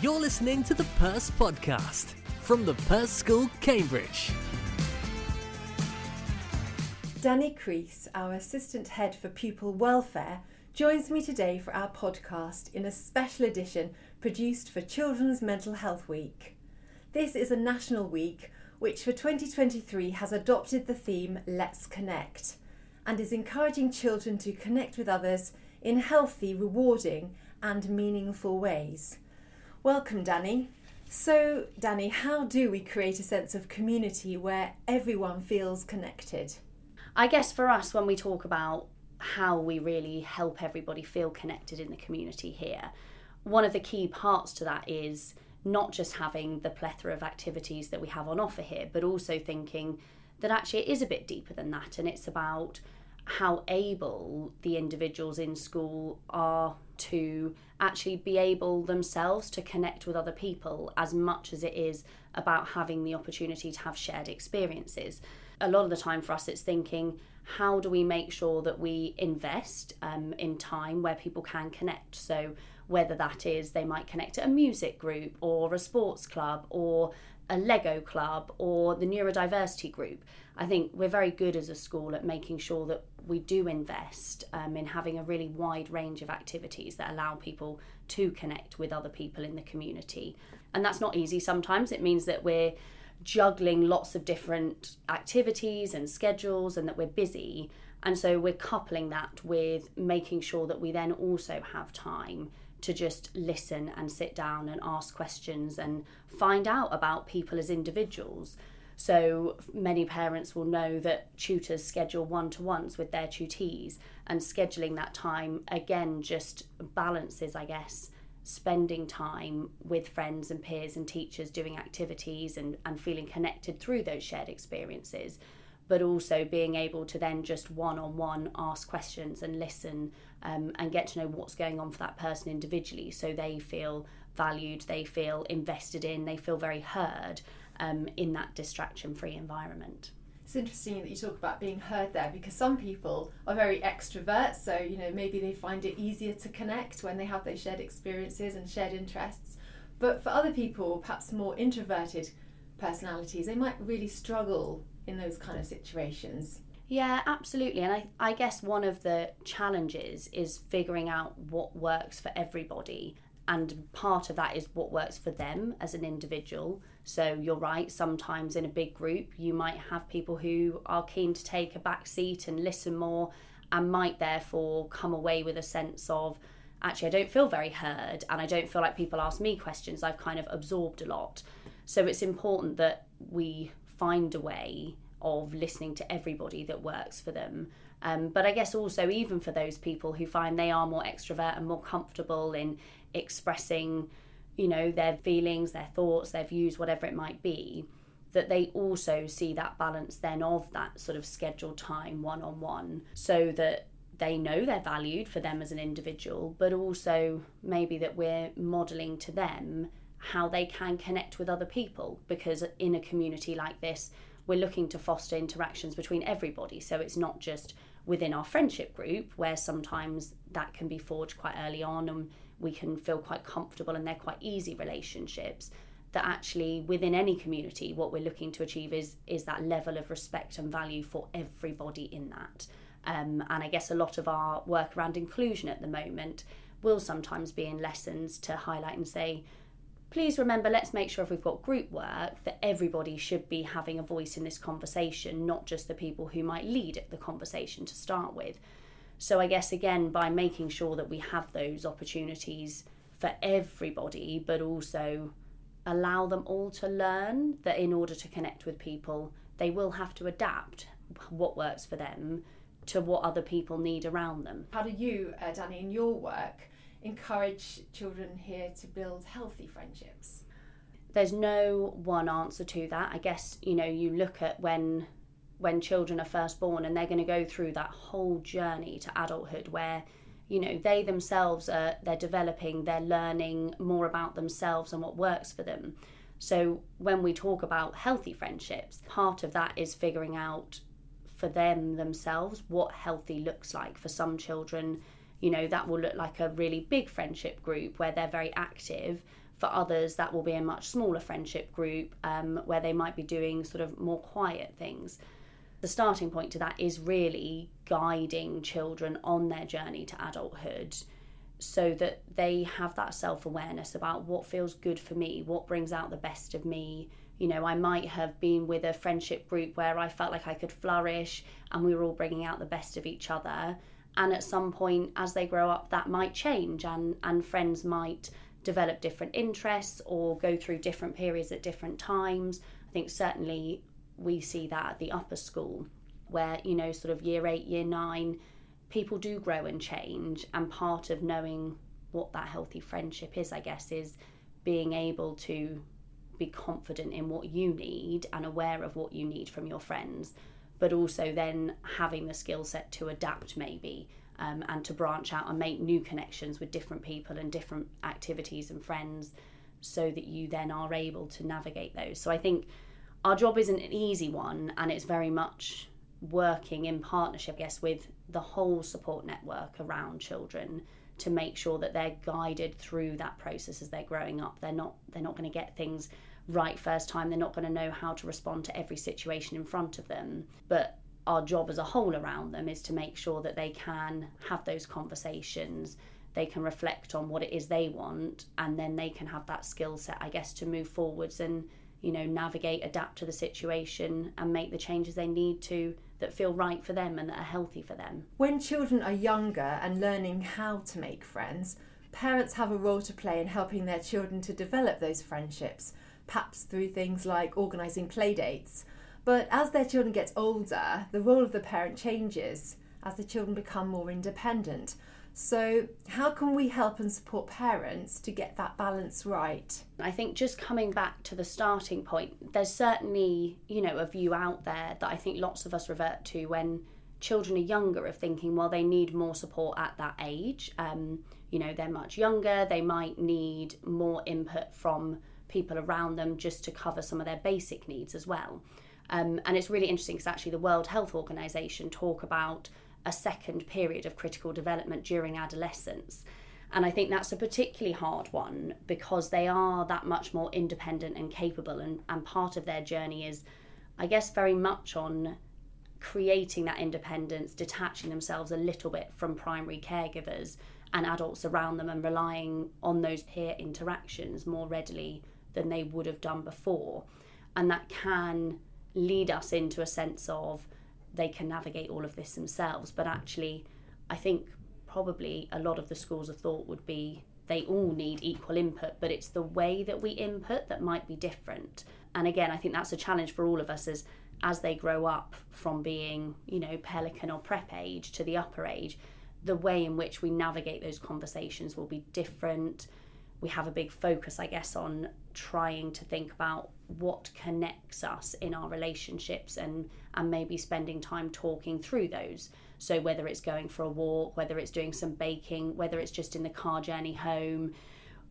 You're listening to the Perse Podcast from the Perse School, Cambridge. Dani Creese, our Assistant Head for Pupil Welfare, joins me today for our podcast in a special edition produced for Children's Mental Health Week. This is a national week which for 2023 has adopted the theme Let's Connect and is encouraging children to connect with others in healthy, rewarding, and meaningful ways. Welcome, Dani. So, Dani, how do we create a sense of community where everyone feels connected? I guess for us, when we talk about how we really help everybody feel connected in the community here, one of the key parts to that is not just having the plethora of activities that we have on offer here, but also thinking that actually it is a bit deeper than that and it's about how able the individuals in school are to actually be able themselves to connect with other people as much as it is about having the opportunity to have shared experiences. A lot of the time for us, it's thinking, how do we make sure that we invest um, in time where people can connect? So, whether that is they might connect at a music group or a sports club or a Lego club or the neurodiversity group. I think we're very good as a school at making sure that we do invest um, in having a really wide range of activities that allow people to connect with other people in the community. And that's not easy sometimes. It means that we're juggling lots of different activities and schedules and that we're busy. And so we're coupling that with making sure that we then also have time to just listen and sit down and ask questions and find out about people as individuals. So many parents will know that tutors schedule one to ones with their tutees, and scheduling that time again just balances, I guess, spending time with friends and peers and teachers doing activities and, and feeling connected through those shared experiences but also being able to then just one on one ask questions and listen um, and get to know what's going on for that person individually so they feel valued, they feel invested in, they feel very heard um, in that distraction free environment. It's interesting that you talk about being heard there because some people are very extrovert, so you know maybe they find it easier to connect when they have those shared experiences and shared interests. But for other people, perhaps more introverted personalities, they might really struggle in those kind of situations. Yeah, absolutely. And I, I guess one of the challenges is figuring out what works for everybody. And part of that is what works for them as an individual. So you're right, sometimes in a big group, you might have people who are keen to take a back seat and listen more and might therefore come away with a sense of actually, I don't feel very heard and I don't feel like people ask me questions. I've kind of absorbed a lot. So it's important that we find a way of listening to everybody that works for them. Um, but I guess also, even for those people who find they are more extrovert and more comfortable in expressing, you know, their feelings, their thoughts, their views, whatever it might be, that they also see that balance then of that sort of scheduled time one on one so that they know they're valued for them as an individual, but also maybe that we're modeling to them how they can connect with other people because in a community like this we're looking to foster interactions between everybody. So it's not just within our friendship group where sometimes that can be forged quite early on and we can feel quite comfortable and they're quite easy relationships that actually within any community what we're looking to achieve is is that level of respect and value for everybody in that. Um, and i guess a lot of our work around inclusion at the moment will sometimes be in lessons to highlight and say please remember let's make sure if we've got group work that everybody should be having a voice in this conversation not just the people who might lead the conversation to start with. So i guess again by making sure that we have those opportunities for everybody but also allow them all to learn that in order to connect with people they will have to adapt what works for them to what other people need around them. How do you uh, dani in your work encourage children here to build healthy friendships? There's no one answer to that. I guess, you know, you look at when when children are first born and they're going to go through that whole journey to adulthood where you know they themselves are they're developing they're learning more about themselves and what works for them so when we talk about healthy friendships part of that is figuring out for them themselves what healthy looks like for some children you know that will look like a really big friendship group where they're very active For others, that will be a much smaller friendship group um, where they might be doing sort of more quiet things. The starting point to that is really guiding children on their journey to adulthood so that they have that self awareness about what feels good for me, what brings out the best of me. You know, I might have been with a friendship group where I felt like I could flourish and we were all bringing out the best of each other. And at some point, as they grow up, that might change and, and friends might develop different interests or go through different periods at different times. I think certainly we see that at the upper school, where, you know, sort of year eight, year nine, people do grow and change and part of knowing what that healthy friendship is i guess is being able to be confident in what you need and aware of what you need from your friends but also then having the skill set to adapt maybe um, and to branch out and make new connections with different people and different activities and friends so that you then are able to navigate those so i think our job isn't an easy one and it's very much working in partnership, I guess, with the whole support network around children to make sure that they're guided through that process as they're growing up. They're not they're not going to get things right first time. They're not going to know how to respond to every situation in front of them. But our job as a whole around them is to make sure that they can have those conversations. They can reflect on what it is they want, and then they can have that skill set, I guess, to move forwards and you know navigate, adapt to the situation, and make the changes they need to that feel right for them and that are healthy for them. When children are younger and learning how to make friends, parents have a role to play in helping their children to develop those friendships, perhaps through things like organising playdates. But as their children get older, the role of the parent changes as the children become more independent. So, how can we help and support parents to get that balance right? I think just coming back to the starting point, there's certainly, you know, a view out there that I think lots of us revert to when children are younger of thinking, well, they need more support at that age. Um, you know, they're much younger, they might need more input from people around them just to cover some of their basic needs as well. Um, and it's really interesting because actually the World Health Organization talk about a second period of critical development during adolescence. And I think that's a particularly hard one because they are that much more independent and capable. And, and part of their journey is, I guess, very much on creating that independence, detaching themselves a little bit from primary caregivers and adults around them and relying on those peer interactions more readily than they would have done before. And that can lead us into a sense of they can navigate all of this themselves. But actually, I think probably a lot of the schools of thought would be they all need equal input, but it's the way that we input that might be different. And again, I think that's a challenge for all of us as as they grow up from being, you know, pelican or prep age to the upper age, the way in which we navigate those conversations will be different. We have a big focus, I guess, on trying to think about what connects us in our relationships and and maybe spending time talking through those. So whether it's going for a walk whether it's doing some baking whether it's just in the car journey home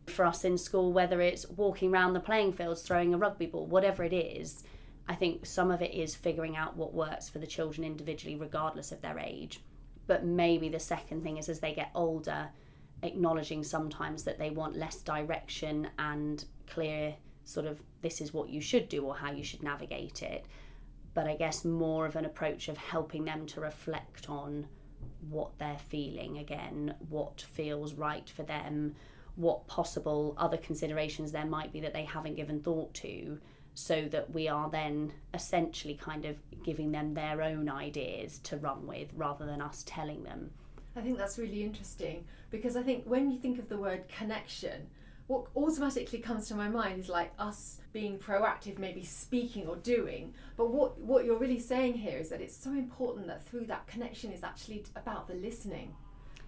for us in school whether it's walking around the playing fields throwing a rugby ball whatever it is i think some of it is figuring out what works for the children individually regardless of their age. But maybe the second thing is as they get older acknowledging sometimes that they want less direction and clear sort of this is what you should do or how you should navigate it. But I guess more of an approach of helping them to reflect on what they're feeling again, what feels right for them, what possible other considerations there might be that they haven't given thought to, so that we are then essentially kind of giving them their own ideas to run with rather than us telling them. I think that's really interesting because I think when you think of the word connection, what automatically comes to my mind is like us being proactive, maybe speaking or doing. But what what you're really saying here is that it's so important that through that connection is actually about the listening,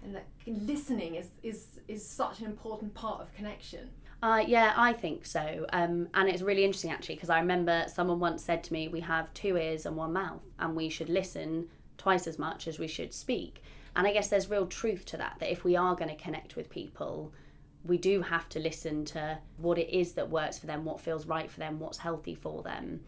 and that listening is is is such an important part of connection. Uh, yeah, I think so. Um, and it's really interesting actually because I remember someone once said to me, "We have two ears and one mouth, and we should listen twice as much as we should speak." And I guess there's real truth to that. That if we are going to connect with people we do have to listen to what it is that works for them, what feels right for them, what's healthy for them.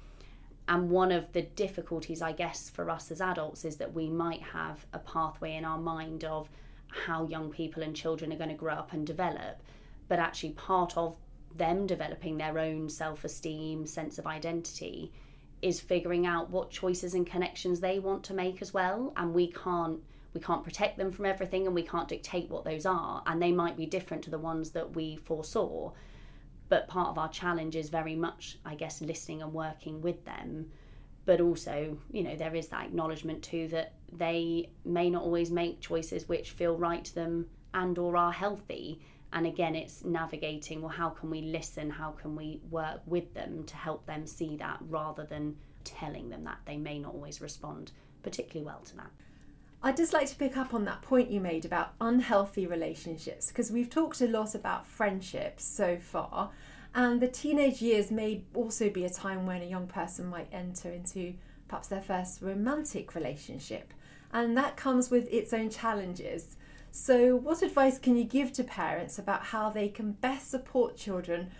And one of the difficulties, I guess, for us as adults is that we might have a pathway in our mind of how young people and children are going to grow up and develop. But actually, part of them developing their own self esteem, sense of identity, is figuring out what choices and connections they want to make as well. And we can't we can't protect them from everything and we can't dictate what those are. And they might be different to the ones that we foresaw. But part of our challenge is very much, I guess, listening and working with them. But also, you know, there is that acknowledgement too that they may not always make choices which feel right to them and or are healthy and again it's navigating well how can we listen how can we work with them to help them see that rather than telling them that they may not always respond particularly well to that I'd just like to pick up on that point you made about unhealthy relationships because we've talked a lot about friendships so far, and the teenage years may also be a time when a young person might enter into perhaps their first romantic relationship, and that comes with its own challenges. So, what advice can you give to parents about how they can best support children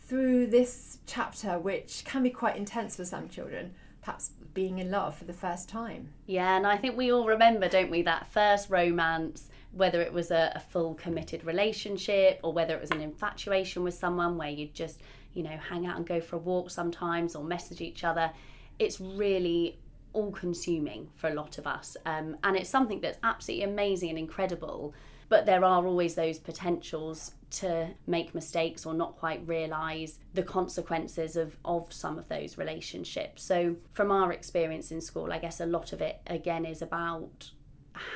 through this chapter, which can be quite intense for some children, perhaps being in love for the first time? Yeah, and I think we all remember, don't we, that first romance, whether it was a, a full committed relationship or whether it was an infatuation with someone where you just, you know, hang out and go for a walk sometimes or message each other. It's really all consuming for a lot of us. Um, and it's something that's absolutely amazing and incredible. But there are always those potentials to make mistakes or not quite realise the consequences of, of some of those relationships. So, from our experience in school, I guess a lot of it again is about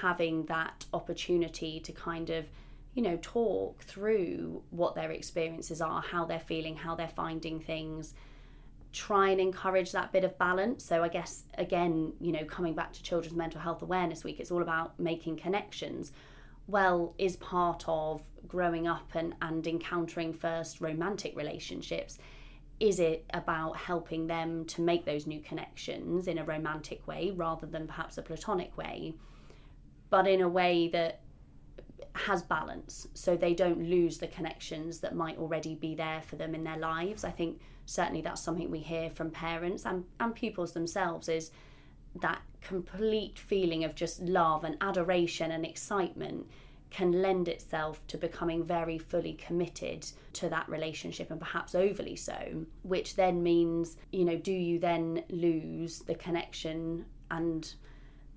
having that opportunity to kind of you know talk through what their experiences are how they're feeling how they're finding things try and encourage that bit of balance. So I guess again, you know, coming back to Children's Mental Health Awareness Week, it's all about making connections. Well, is part of growing up and, and encountering first romantic relationships. Is it about helping them to make those new connections in a romantic way rather than perhaps a platonic way, but in a way that has balance so they don't lose the connections that might already be there for them in their lives? I think certainly that's something we hear from parents and, and pupils themselves is that complete feeling of just love and adoration and excitement can lend itself to becoming very fully committed to that relationship and perhaps overly so, which then means, you know, do you then lose the connection and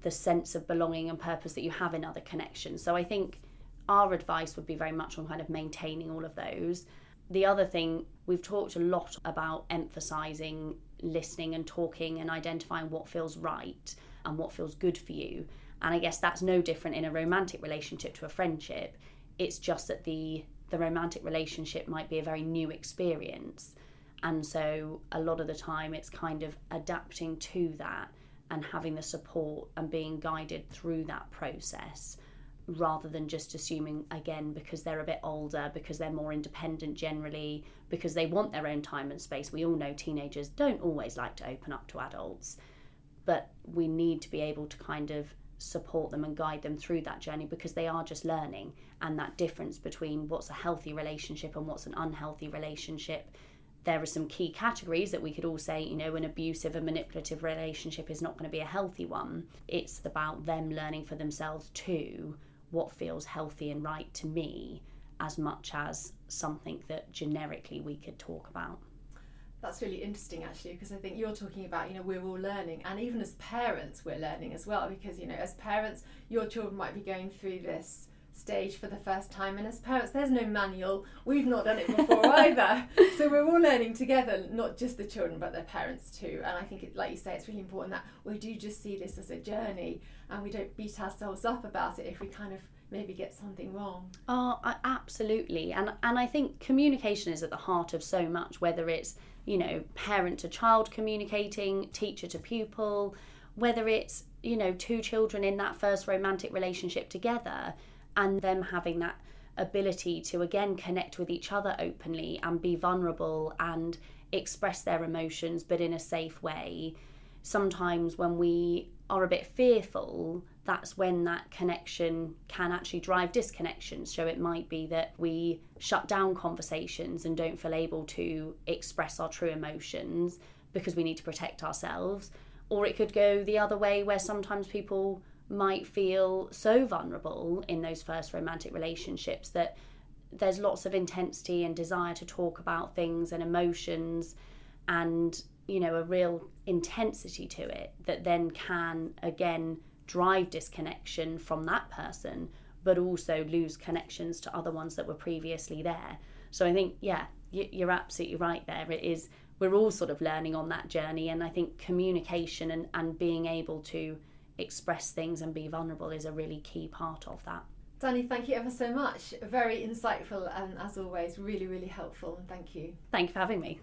the sense of belonging and purpose that you have in other connections? So I think our advice would be very much on kind of maintaining all of those the other thing, we've talked a lot about emphasizing listening and talking and identifying what feels right and what feels good for you. And I guess that's no different in a romantic relationship to a friendship. It's just that the the romantic relationship might be a very new experience. And so a lot of the time it's kind of adapting to that and having the support and being guided through that process rather than just assuming again because they're a bit older because they're more independent generally because they want their own time and space we all know teenagers don't always like to open up to adults but we need to be able to kind of support them and guide them through that journey because they are just learning and that difference between what's a healthy relationship and what's an unhealthy relationship there are some key categories that we could all say, you know, an abusive and manipulative relationship is not going to be a healthy one. It's about them learning for themselves too what feels healthy and right to me as much as something that generically we could talk about. That's really interesting actually because I think you're talking about, you know, we're all learning and even as parents we're learning as well because, you know, as parents your children might be going through this stage for the first time and as parents there's no manual. We've not done it before either. So we're all learning together not just the children but their parents too. And i think it, like you say it's really important that we do just see this as a journey and we don't beat ourselves up about it if we kind of maybe get something wrong. Oh absolutely. And and i think communication is at the heart of so much whether it's you know parent to child communicating teacher to pupil whether it's you know two children in that first romantic relationship together and them having that ability to again connect with each other openly and be vulnerable and express their emotions but in a safe way. Sometimes when we are a bit fearful that's when that connection can actually drive disconnections so it might be that we shut down conversations and don't feel able to express our true emotions because we need to protect ourselves or it could go the other way where sometimes people might feel so vulnerable in those first romantic relationships that there's lots of intensity and desire to talk about things and emotions and you know a real intensity to it that then can again drive disconnection from that person but also lose connections to other ones that were previously there. So i think yeah you're absolutely right there. It is we're all sort of learning on that journey and i think communication and, and being able to express things and be vulnerable is a really key part of that Dani, thank you ever so much. Very insightful and, as always, really, really helpful. Thank you. Thank you for having me.